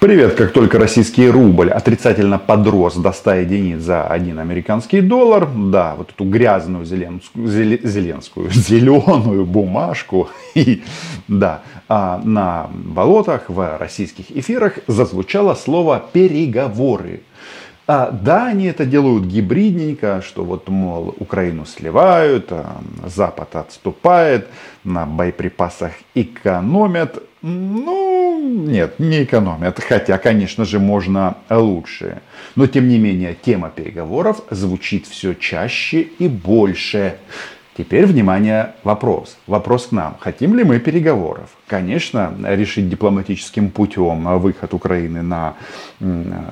Привет, как только российский рубль отрицательно подрос до 100 единиц за 1 американский доллар, да, вот эту грязную зеленскую, зеленскую, зеленую бумажку, и, да, а на болотах в российских эфирах зазвучало слово «переговоры». А, да, они это делают гибридненько, что вот, мол, Украину сливают, а Запад отступает, на боеприпасах экономят. Ну, нет, не экономят. Хотя, конечно же, можно лучше. Но, тем не менее, тема переговоров звучит все чаще и больше. Теперь, внимание, вопрос. Вопрос к нам. Хотим ли мы переговоров? Конечно, решить дипломатическим путем выход Украины на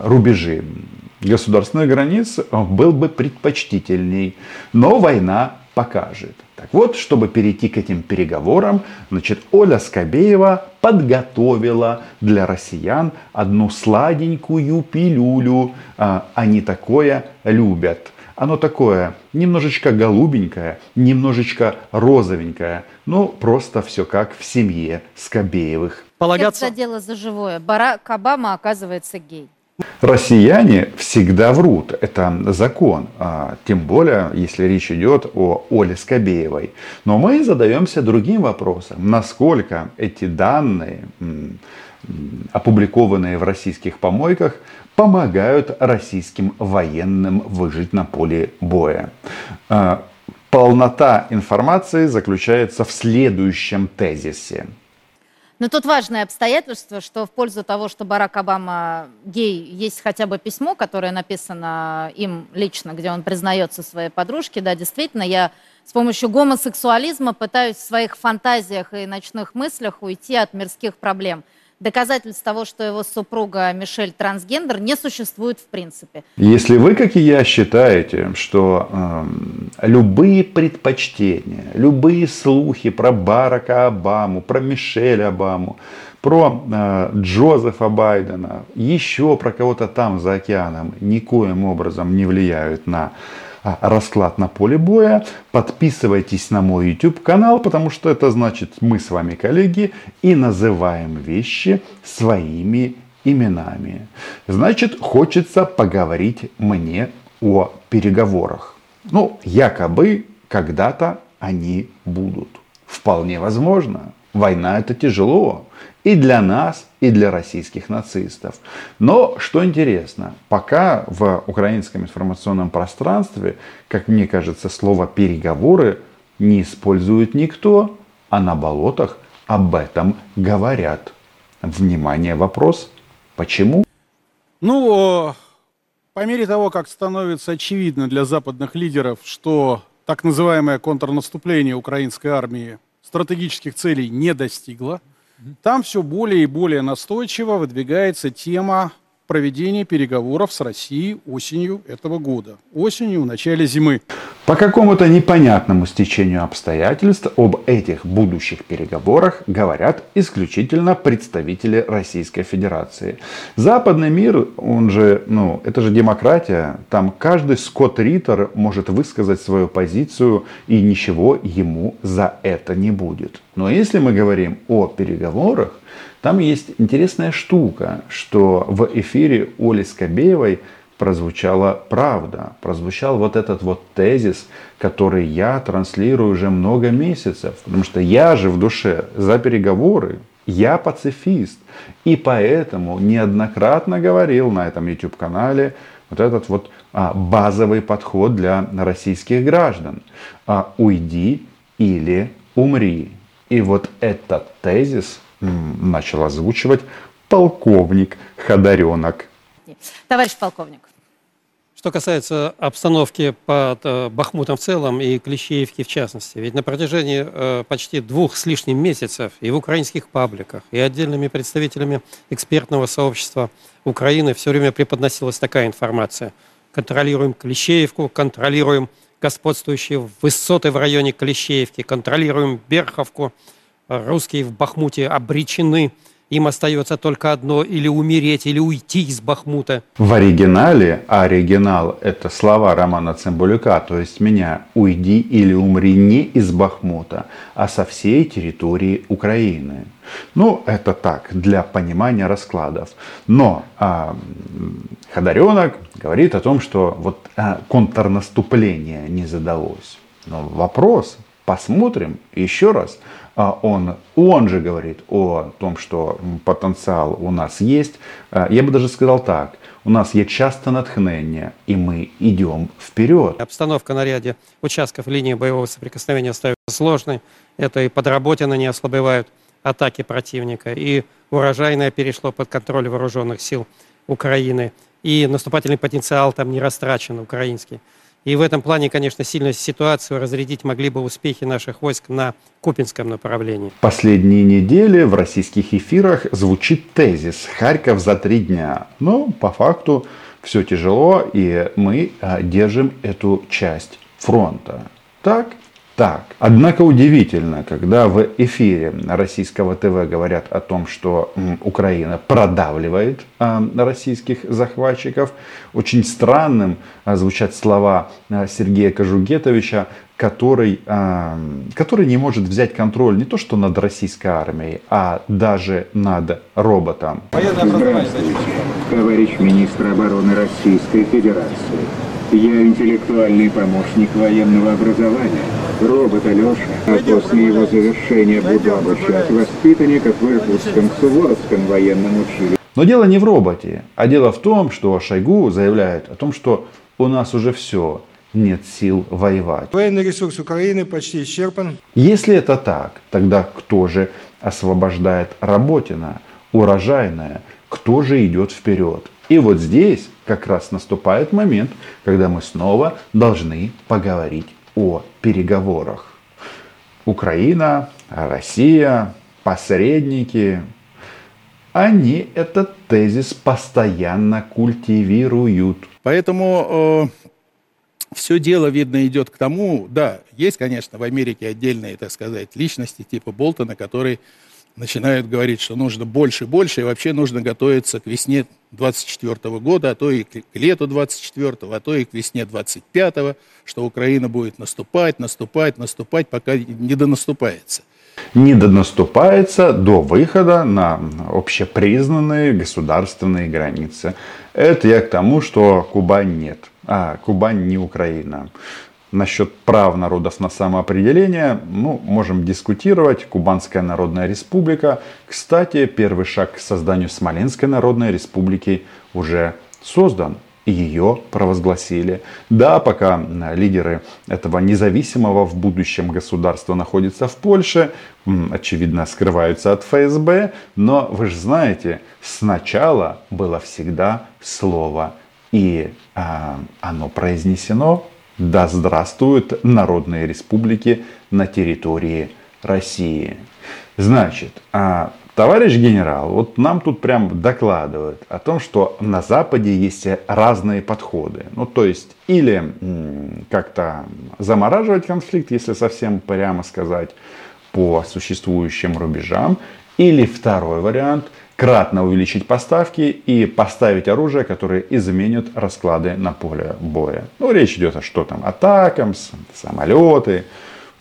рубежи государственных границ был бы предпочтительней. Но война покажет. Так вот, чтобы перейти к этим переговорам, значит, Оля Скобеева подготовила для россиян одну сладенькую пилюлю. А, они такое любят. Оно такое немножечко голубенькое, немножечко розовенькое. Ну, просто все как в семье Скобеевых. Полагаться... Это дело за живое. Барак Обама оказывается гей. Россияне всегда врут, это закон, а, тем более, если речь идет о Оле Скобеевой. Но мы задаемся другим вопросом, насколько эти данные, опубликованные в российских помойках, помогают российским военным выжить на поле боя. А, полнота информации заключается в следующем тезисе. Но тут важное обстоятельство, что в пользу того, что Барак Обама гей, есть хотя бы письмо, которое написано им лично, где он признается своей подружке. Да, действительно, я с помощью гомосексуализма пытаюсь в своих фантазиях и ночных мыслях уйти от мирских проблем – доказательств того, что его супруга Мишель трансгендер, не существует в принципе. Если вы, как и я, считаете, что э, любые предпочтения, любые слухи про Барака Обаму, про Мишель Обаму, про э, Джозефа Байдена, еще про кого-то там за океаном никоим образом не влияют на расклад на поле боя. Подписывайтесь на мой YouTube канал, потому что это значит мы с вами коллеги и называем вещи своими именами. Значит, хочется поговорить мне о переговорах. Ну, якобы когда-то они будут. Вполне возможно. Война это тяжело. И для нас, и для российских нацистов. Но, что интересно, пока в украинском информационном пространстве, как мне кажется, слово «переговоры» не использует никто, а на болотах об этом говорят. Внимание, вопрос. Почему? Ну, по мере того, как становится очевидно для западных лидеров, что так называемое контрнаступление украинской армии стратегических целей не достигло, там все более и более настойчиво выдвигается тема проведения переговоров с Россией осенью этого года. Осенью, в начале зимы. По какому-то непонятному стечению обстоятельств об этих будущих переговорах говорят исключительно представители Российской Федерации. Западный мир, он же, ну, это же демократия. Там каждый Скотт Риттер может высказать свою позицию и ничего ему за это не будет. Но если мы говорим о переговорах, там есть интересная штука, что в эфире Оли Скобеевой прозвучала правда, прозвучал вот этот вот тезис, который я транслирую уже много месяцев, потому что я же в душе за переговоры, я пацифист, и поэтому неоднократно говорил на этом YouTube-канале вот этот вот а, базовый подход для российских граждан. А, уйди или умри. И вот этот тезис начал озвучивать полковник Ходоренок. Товарищ полковник. Что касается обстановки под э, Бахмутом в целом и Клещеевки в частности, ведь на протяжении э, почти двух с лишним месяцев и в украинских пабликах, и отдельными представителями экспертного сообщества Украины все время преподносилась такая информация. Контролируем Клещеевку, контролируем господствующие высоты в районе Клещеевки, контролируем Берховку, русские в Бахмуте обречены им остается только одно – или умереть, или уйти из Бахмута. В оригинале, а оригинал – это слова Романа Цымбалюка, то есть меня «уйди или умри не из Бахмута, а со всей территории Украины». Ну, это так, для понимания раскладов. Но а, Ходоренок говорит о том, что вот а, контрнаступление не задалось. Но вопрос, посмотрим еще раз. А, он, он же говорит о том, что потенциал у нас есть. А, я бы даже сказал так. У нас есть часто натхнение, и мы идем вперед. Обстановка на ряде участков линии боевого соприкосновения остается сложной. Это и подработина не ослабевают атаки противника, и урожайное перешло под контроль вооруженных сил Украины, и наступательный потенциал там не растрачен украинский. И в этом плане, конечно, сильно ситуацию разрядить могли бы успехи наших войск на Купинском направлении. Последние недели в российских эфирах звучит тезис «Харьков за три дня». Но по факту все тяжело, и мы а, держим эту часть фронта. Так так. Однако удивительно, когда в эфире российского ТВ говорят о том, что Украина продавливает а, российских захватчиков, очень странным а, звучат слова а, Сергея Кожугетовича, который, который не может взять контроль не то что над российской армией, а даже над роботом. Товарищ министр обороны Российской Федерации. Я интеллектуальный помощник военного образования робот Алеша, а после его завершения буду обучать воспитанников в Иркутском Суворовском военном училище. Но дело не в роботе, а дело в том, что Шойгу заявляет о том, что у нас уже все, нет сил воевать. Военный ресурс Украины почти исчерпан. Если это так, тогда кто же освобождает Работина, урожайное, кто же идет вперед? И вот здесь как раз наступает момент, когда мы снова должны поговорить о переговорах. Украина, Россия, посредники, они этот тезис постоянно культивируют. Поэтому э, все дело, видно, идет к тому, да, есть, конечно, в Америке отдельные, так сказать, личности типа Болтона, которые начинают говорить, что нужно больше, больше, и вообще нужно готовиться к весне 24 года, а то и к лету 24, а то и к весне 25, что Украина будет наступать, наступать, наступать, пока не донаступается. Не донаступается до выхода на общепризнанные государственные границы. Это я к тому, что Кубань нет. А, Кубань не Украина. Насчет прав народов на самоопределение, ну, можем дискутировать. Кубанская Народная Республика. Кстати, первый шаг к созданию Смоленской Народной Республики уже создан. И ее провозгласили. Да, пока лидеры этого независимого в будущем государства находятся в Польше, очевидно, скрываются от ФСБ, но вы же знаете, сначала было всегда слово, и а, оно произнесено да здравствуют народные республики на территории России. Значит, а, товарищ генерал, вот нам тут прям докладывают о том, что на Западе есть разные подходы. Ну, то есть, или как-то замораживать конфликт, если совсем прямо сказать, по существующим рубежам. Или второй вариант – кратно увеличить поставки и поставить оружие, которое изменит расклады на поле боя. Ну, речь идет о что там, атакам, самолеты.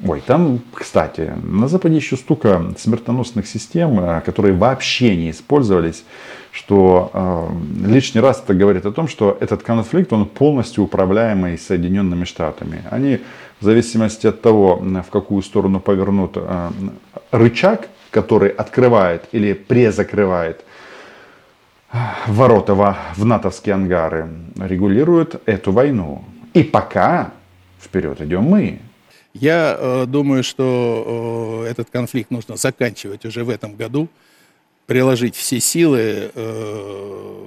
Ой, там, кстати, на Западе еще столько смертоносных систем, э, которые вообще не использовались, что э, лишний раз это говорит о том, что этот конфликт, он полностью управляемый Соединенными Штатами. Они в зависимости от того, в какую сторону повернут э, рычаг, который открывает или презакрывает ворота в натовские ангары, регулирует эту войну. И пока вперед идем мы. Я э, думаю, что э, этот конфликт нужно заканчивать уже в этом году, приложить все силы э,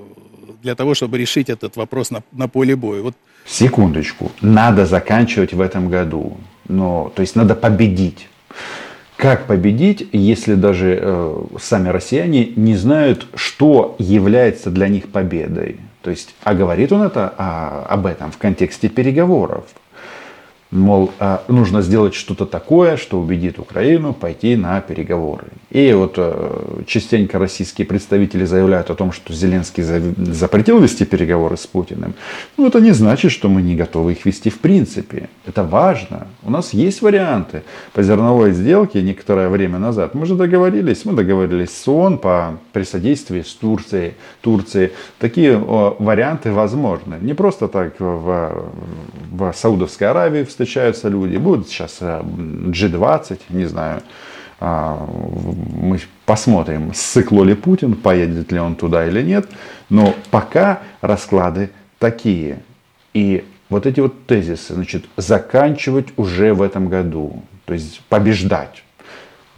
для того, чтобы решить этот вопрос на, на поле боя. Вот. Секундочку, надо заканчивать в этом году. Но, то есть надо победить. Как победить, если даже э, сами россияне не знают, что является для них победой? То есть, а говорит он это а, об этом в контексте переговоров. Мол, а, нужно сделать что-то такое, что убедит Украину пойти на переговоры. И вот э, частенько российские представители заявляют о том, что Зеленский запретил вести переговоры с Путиным. Ну, это не значит, что мы не готовы их вести в принципе. Это важно. У нас есть варианты. По зерновой сделке некоторое время назад мы же договорились, мы договорились с ООН по при с Турцией. Турции. Такие варианты возможны. Не просто так в, в Саудовской Аравии встречаются люди. Будут сейчас G20, э, не знаю, мы посмотрим, сыкло ли Путин, поедет ли он туда или нет. Но пока расклады такие. И вот эти вот тезисы, значит, заканчивать уже в этом году. То есть побеждать.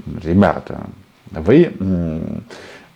Ребята, вы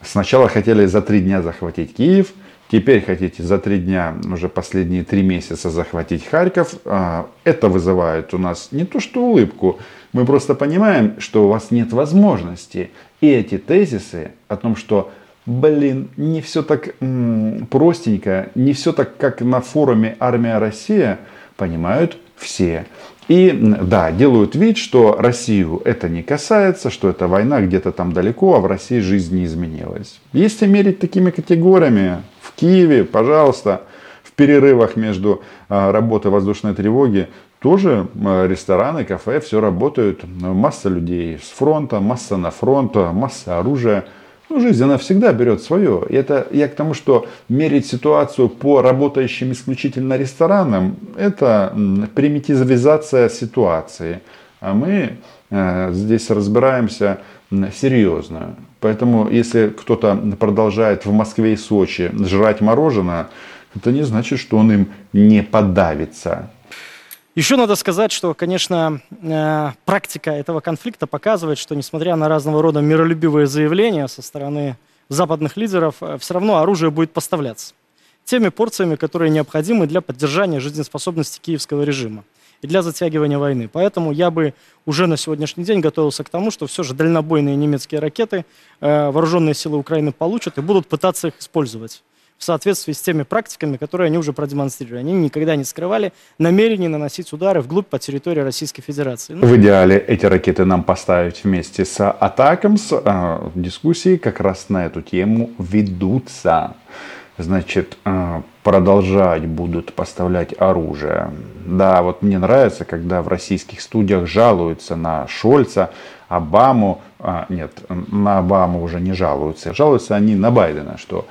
сначала хотели за три дня захватить Киев, теперь хотите за три дня, уже последние три месяца захватить Харьков. А, это вызывает у нас не то что улыбку, мы просто понимаем, что у вас нет возможности. И эти тезисы о том, что, блин, не все так м- простенько, не все так, как на форуме «Армия Россия», понимают все. И да, делают вид, что Россию это не касается, что это война где-то там далеко, а в России жизнь не изменилась. Если мерить такими категориями, в Киеве, пожалуйста, в перерывах между а, работой воздушной тревоги тоже рестораны, кафе, все работают. Масса людей с фронта, масса на фронт, масса оружия. Ну, жизнь, она всегда берет свое. И это я к тому, что мерить ситуацию по работающим исключительно ресторанам, это примитивизация ситуации. А мы э, здесь разбираемся серьезно. Поэтому, если кто-то продолжает в Москве и Сочи жрать мороженое, это не значит, что он им не подавится. Еще надо сказать, что, конечно, э, практика этого конфликта показывает, что, несмотря на разного рода миролюбивые заявления со стороны западных лидеров, э, все равно оружие будет поставляться теми порциями, которые необходимы для поддержания жизнеспособности киевского режима и для затягивания войны. Поэтому я бы уже на сегодняшний день готовился к тому, что все же дальнобойные немецкие ракеты э, вооруженные силы Украины получат и будут пытаться их использовать в соответствии с теми практиками, которые они уже продемонстрировали. Они никогда не скрывали намерение наносить удары вглубь по территории Российской Федерации. Ну, в идеале эти ракеты нам поставить вместе с атаком, с э, дискуссии как раз на эту тему ведутся. Значит, э, продолжать будут поставлять оружие. Да, вот мне нравится, когда в российских студиях жалуются на Шольца, Обаму, а, нет, на Обаму уже не жалуются, жалуются они на Байдена, что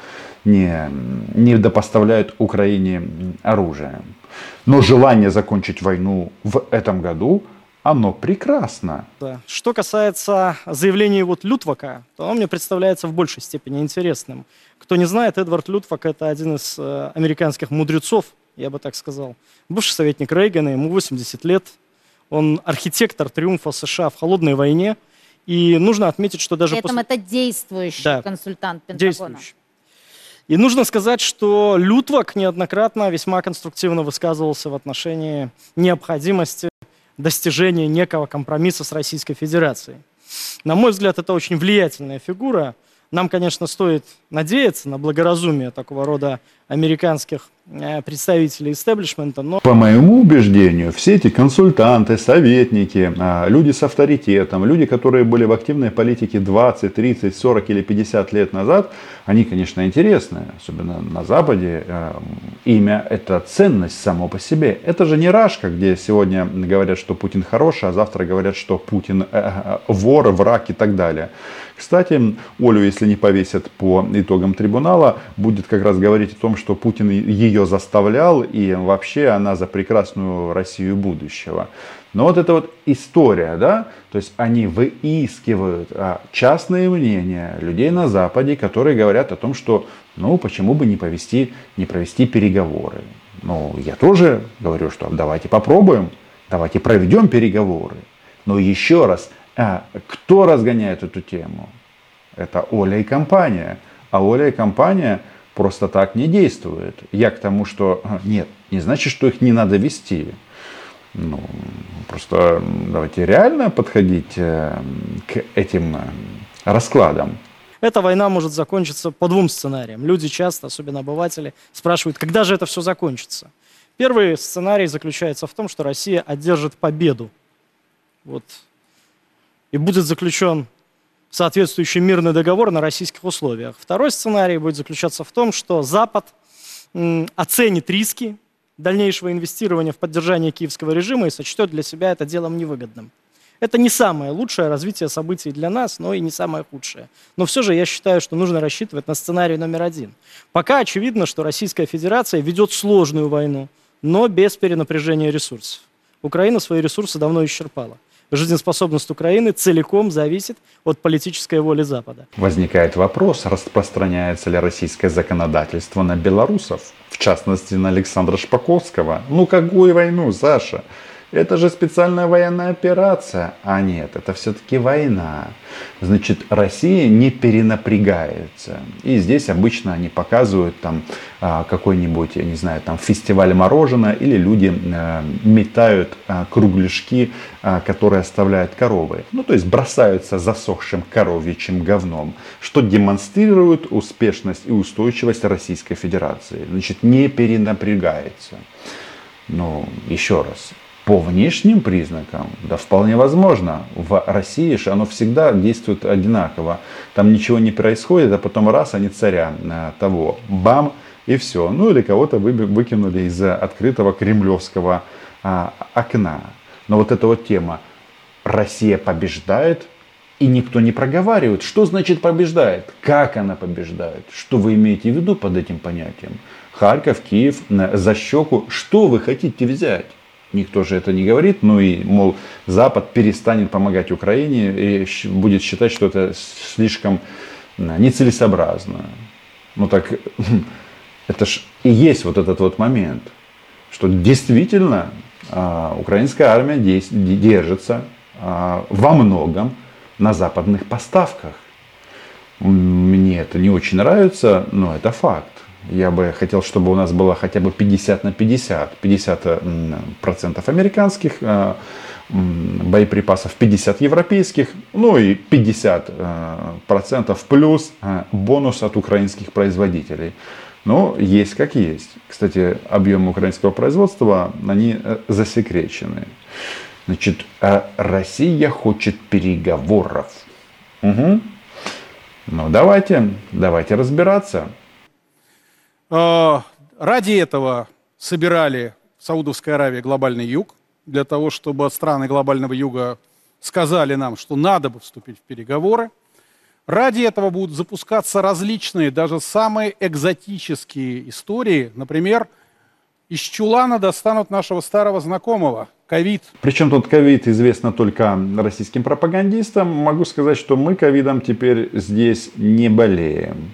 не, не допоставляют Украине оружие. Но желание закончить войну в этом году, оно прекрасно. Да. Что касается заявления вот Лютвака, то оно мне представляется в большей степени интересным. Кто не знает, Эдвард Лютвак – это один из э, американских мудрецов, я бы так сказал. Бывший советник Рейгана, ему 80 лет. Он архитектор триумфа США в холодной войне. И нужно отметить, что даже... При этом после... это действующий да, консультант Пентагона. Действующий. И нужно сказать, что Лютвак неоднократно весьма конструктивно высказывался в отношении необходимости достижения некого компромисса с Российской Федерацией. На мой взгляд, это очень влиятельная фигура. Нам, конечно, стоит надеяться на благоразумие такого рода американских Э, представителей истеблишмента. Но... По моему убеждению, все эти консультанты, советники, а, люди с авторитетом, люди, которые были в активной политике 20, 30, 40 или 50 лет назад, они, конечно, интересны. Особенно на Западе э, имя – это ценность само по себе. Это же не Рашка, где сегодня говорят, что Путин хороший, а завтра говорят, что Путин э, вор, враг и так далее. Кстати, Олю, если не повесят по итогам трибунала, будет как раз говорить о том, что Путин ее заставлял, и вообще она за прекрасную Россию будущего. Но вот эта вот история, да, то есть они выискивают а, частные мнения людей на Западе, которые говорят о том, что, ну, почему бы не повести, не провести переговоры. Ну, я тоже говорю, что давайте попробуем, давайте проведем переговоры. Но еще раз, кто разгоняет эту тему? Это Оля и компания. А Оля и компания просто так не действует. Я к тому, что а, нет, не значит, что их не надо вести. Ну, просто давайте реально подходить э, к этим э, раскладам. Эта война может закончиться по двум сценариям. Люди часто, особенно обыватели, спрашивают, когда же это все закончится. Первый сценарий заключается в том, что Россия одержит победу. Вот и будет заключен соответствующий мирный договор на российских условиях. Второй сценарий будет заключаться в том, что Запад оценит риски дальнейшего инвестирования в поддержание киевского режима и сочтет для себя это делом невыгодным. Это не самое лучшее развитие событий для нас, но и не самое худшее. Но все же я считаю, что нужно рассчитывать на сценарий номер один. Пока очевидно, что Российская Федерация ведет сложную войну, но без перенапряжения ресурсов. Украина свои ресурсы давно исчерпала. Жизнеспособность Украины целиком зависит от политической воли Запада. Возникает вопрос, распространяется ли российское законодательство на белорусов, в частности на Александра Шпаковского. Ну какую войну, Саша? Это же специальная военная операция. А нет, это все-таки война. Значит, Россия не перенапрягается. И здесь обычно они показывают там а, какой-нибудь, я не знаю, там фестиваль мороженого или люди э, метают а, кругляшки, а, которые оставляют коровы. Ну, то есть бросаются засохшим коровьичьим говном, что демонстрирует успешность и устойчивость Российской Федерации. Значит, не перенапрягается. Но еще раз, по внешним признакам, да, вполне возможно. В России же оно всегда действует одинаково. Там ничего не происходит, а потом раз, они царя э, того, бам, и все. Ну или кого-то вы, выкинули из открытого кремлевского а, окна. Но вот эта вот тема, Россия побеждает, и никто не проговаривает, что значит побеждает, как она побеждает, что вы имеете в виду под этим понятием. Харьков, Киев, э, за щеку, что вы хотите взять? Никто же это не говорит, ну и, мол, Запад перестанет помогать Украине и будет считать, что это слишком нецелесообразно. Ну так, это ж и есть вот этот вот момент, что действительно а, украинская армия держится а, во многом на западных поставках. Мне это не очень нравится, но это факт. Я бы хотел, чтобы у нас было хотя бы 50 на 50. 50 э, процентов американских э, боеприпасов, 50 европейских, ну и 50 э, процентов плюс бонус от украинских производителей. Но есть как есть. Кстати, объемы украинского производства, они засекречены. Значит, Россия хочет переговоров. Угу. Ну давайте, давайте разбираться. А, ради этого собирали в Саудовской Аравии глобальный юг, для того, чтобы страны глобального юга сказали нам, что надо бы вступить в переговоры. Ради этого будут запускаться различные, даже самые экзотические истории. Например, из чулана достанут нашего старого знакомого, ковид. Причем тут ковид известно только российским пропагандистам. Могу сказать, что мы ковидом теперь здесь не болеем.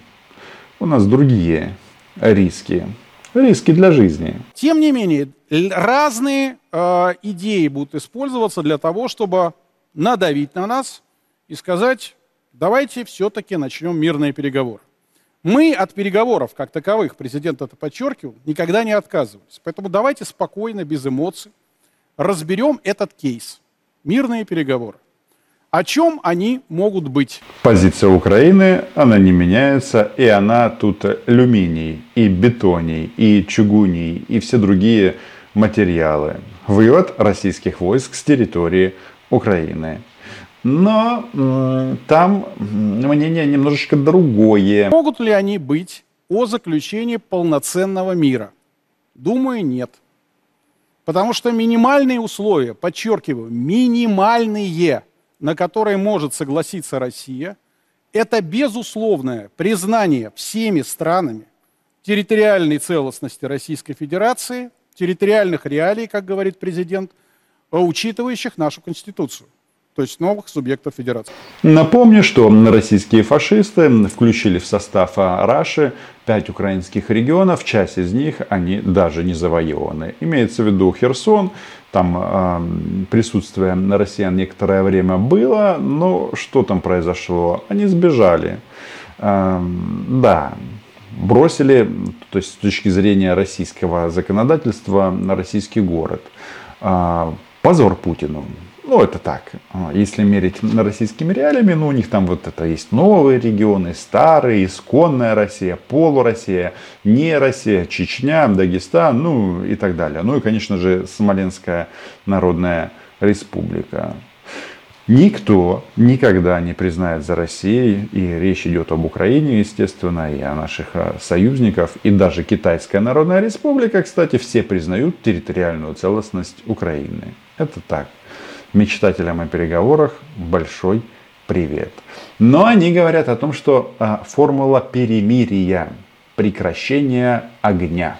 У нас другие риски. Риски для жизни. Тем не менее, разные э, идеи будут использоваться для того, чтобы надавить на нас и сказать, давайте все-таки начнем мирные переговоры. Мы от переговоров, как таковых, президент это подчеркивал, никогда не отказывались. Поэтому давайте спокойно, без эмоций, разберем этот кейс. Мирные переговоры. О чем они могут быть? Позиция Украины, она не меняется, и она тут алюминий, и бетоний, и чугуний, и все другие материалы. Вывод российских войск с территории Украины. Но там мнение немножечко другое. Могут ли они быть о заключении полноценного мира? Думаю, нет. Потому что минимальные условия, подчеркиваю, минимальные – на которые может согласиться Россия, это безусловное признание всеми странами территориальной целостности Российской Федерации, территориальных реалий, как говорит президент, учитывающих нашу Конституцию то есть новых субъектов федерации. Напомню, что российские фашисты включили в состав Раши пять украинских регионов, часть из них они даже не завоеваны. Имеется в виду Херсон, там э, присутствие россиян некоторое время было, но что там произошло? Они сбежали. Э, да, бросили, то есть с точки зрения российского законодательства, на российский город. Э, позор Путину. Ну, это так. А, если мерить на российскими реалиями, ну, у них там вот это есть новые регионы, старые, исконная Россия, полуроссия, не Россия, Чечня, Дагестан, ну и так далее. Ну и, конечно же, Смоленская Народная Республика. Никто никогда не признает за Россией, и речь идет об Украине, естественно, и о наших э, союзниках, и даже Китайская Народная Республика, кстати, все признают территориальную целостность Украины. Это так. Мечтателям о переговорах большой привет. Но они говорят о том, что а, формула перемирия, прекращения огня.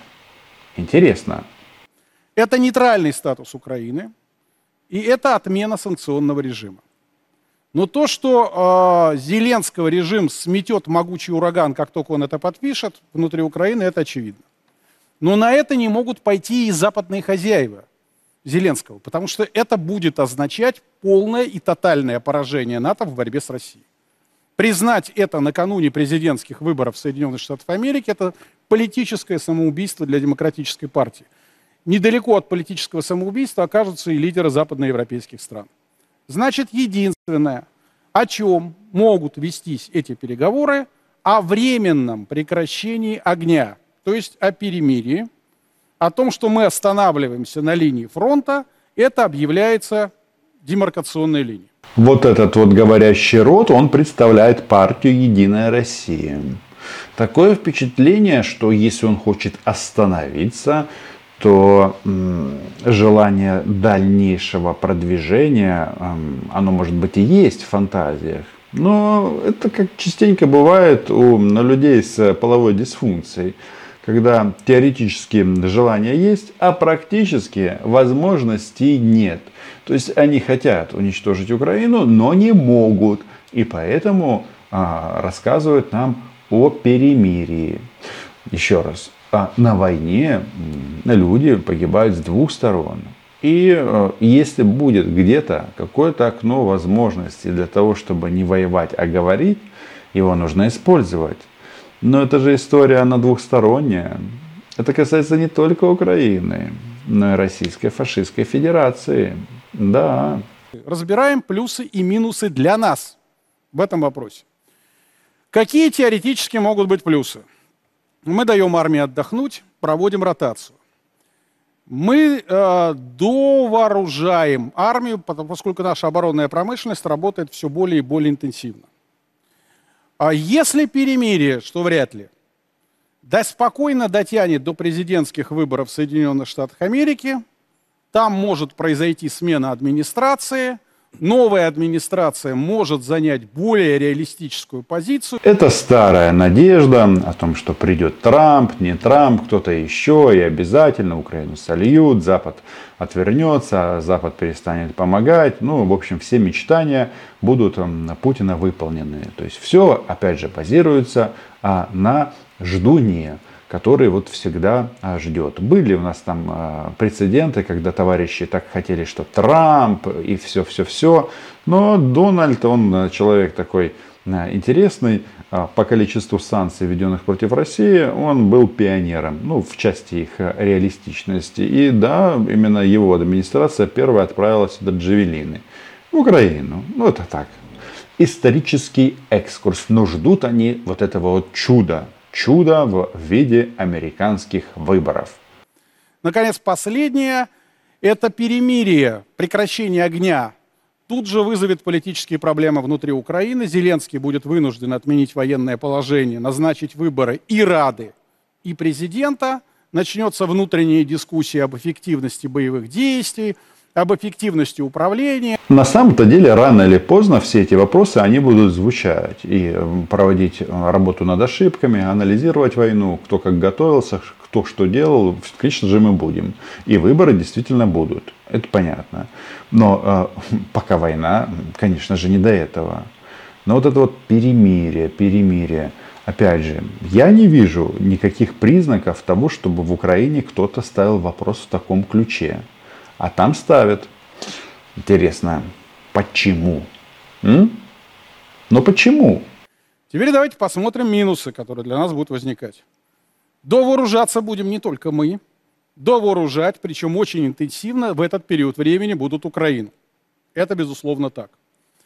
Интересно. Это нейтральный статус Украины, и это отмена санкционного режима. Но то, что э, Зеленского режим сметет могучий ураган, как только он это подпишет, внутри Украины, это очевидно. Но на это не могут пойти и западные хозяева Зеленского, потому что это будет означать полное и тотальное поражение НАТО в борьбе с Россией. Признать это накануне президентских выборов Соединенных Штатов Америки – это политическое самоубийство для демократической партии – недалеко от политического самоубийства окажутся и лидеры западноевропейских стран. Значит, единственное, о чем могут вестись эти переговоры, о временном прекращении огня, то есть о перемирии, о том, что мы останавливаемся на линии фронта, это объявляется демаркационной линией. Вот этот вот говорящий рот, он представляет партию «Единая Россия». Такое впечатление, что если он хочет остановиться, то желание дальнейшего продвижения, оно может быть и есть в фантазиях. Но это как частенько бывает у людей с половой дисфункцией, когда теоретически желание есть, а практически возможностей нет. То есть они хотят уничтожить Украину, но не могут. И поэтому а, рассказывают нам о перемирии. Еще раз, а на войне люди погибают с двух сторон. И э, если будет где-то какое-то окно возможности для того, чтобы не воевать, а говорить, его нужно использовать. Но это же история, она двухсторонняя. Это касается не только Украины, но и Российской фашистской федерации. Да. Разбираем плюсы и минусы для нас в этом вопросе. Какие теоретически могут быть плюсы? Мы даем армии отдохнуть, проводим ротацию. Мы э, довооружаем армию, поскольку наша оборонная промышленность работает все более и более интенсивно. А если перемирие, что вряд ли, да спокойно дотянет до президентских выборов в Соединенных Штатах Америки, там может произойти смена администрации – новая администрация может занять более реалистическую позицию. Это старая надежда о том, что придет Трамп, не Трамп, кто-то еще, и обязательно Украину сольют, Запад отвернется, Запад перестанет помогать. Ну, в общем, все мечтания будут на Путина выполнены. То есть все, опять же, базируется а, на ждунии который вот всегда а, ждет. Были у нас там а, прецеденты, когда товарищи так хотели, что Трамп и все-все-все. Но Дональд, он а, человек такой интересный. По количеству санкций, введенных против России, он был пионером, ну, в части их реалистичности. И да, именно его администрация первая отправила сюда джавелины. В Украину. Ну, это так. Исторический экскурс. Но ждут они вот этого вот чуда чудо в виде американских выборов. Наконец, последнее – это перемирие, прекращение огня. Тут же вызовет политические проблемы внутри Украины. Зеленский будет вынужден отменить военное положение, назначить выборы и Рады, и президента. Начнется внутренняя дискуссия об эффективности боевых действий – об эффективности управления. На самом-то деле, рано или поздно все эти вопросы, они будут звучать. И проводить работу над ошибками, анализировать войну, кто как готовился, кто что делал, конечно же, мы будем. И выборы действительно будут. Это понятно. Но э, пока война, конечно же, не до этого. Но вот это вот перемирие, перемирие. Опять же, я не вижу никаких признаков того, чтобы в Украине кто-то ставил вопрос в таком ключе а там ставят. Интересно, почему? М? Но почему? Теперь давайте посмотрим минусы, которые для нас будут возникать. Довооружаться будем не только мы, довооружать, причем очень интенсивно в этот период времени будут Украину. Это безусловно так.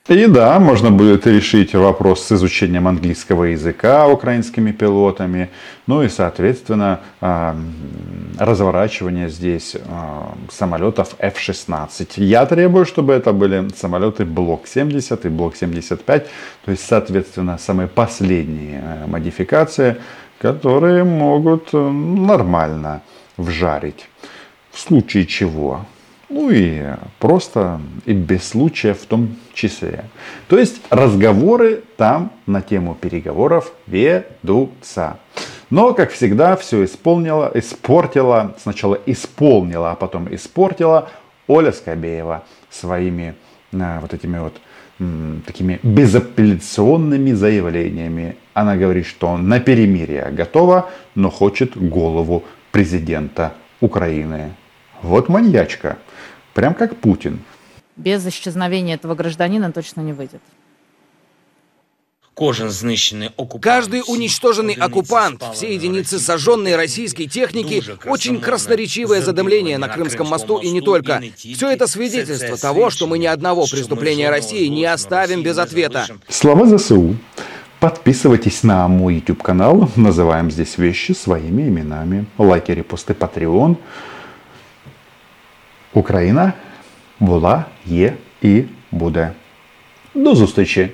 И да, можно будет решить вопрос с изучением английского языка украинскими пилотами, ну и, соответственно, разворачивание здесь самолетов F-16. Я требую, чтобы это были самолеты Блок 70 и Блок 75, то есть, соответственно, самые последние э, модификации, которые могут э, нормально вжарить. В случае чего ну и просто и без случая в том числе. То есть разговоры там на тему переговоров ведутся. Но, как всегда, все исполнила, испортила, сначала исполнила, а потом испортила Оля Скобеева своими а, вот этими вот м, такими безапелляционными заявлениями. Она говорит, что на перемирие готова, но хочет голову президента Украины. Вот маньячка. Прям как Путин. Без исчезновения этого гражданина точно не выйдет. Каждый уничтоженный оккупант, все единицы сожженной российской техники, очень красноречивое задымление на Крымском мосту и не только. Все это свидетельство того, что мы ни одного преступления России не оставим без ответа. Слова ЗСУ. Подписывайтесь на мой YouTube канал. Называем здесь вещи своими именами. Лайки, репосты, Patreon. Україна була, є і буде. До зустрічі!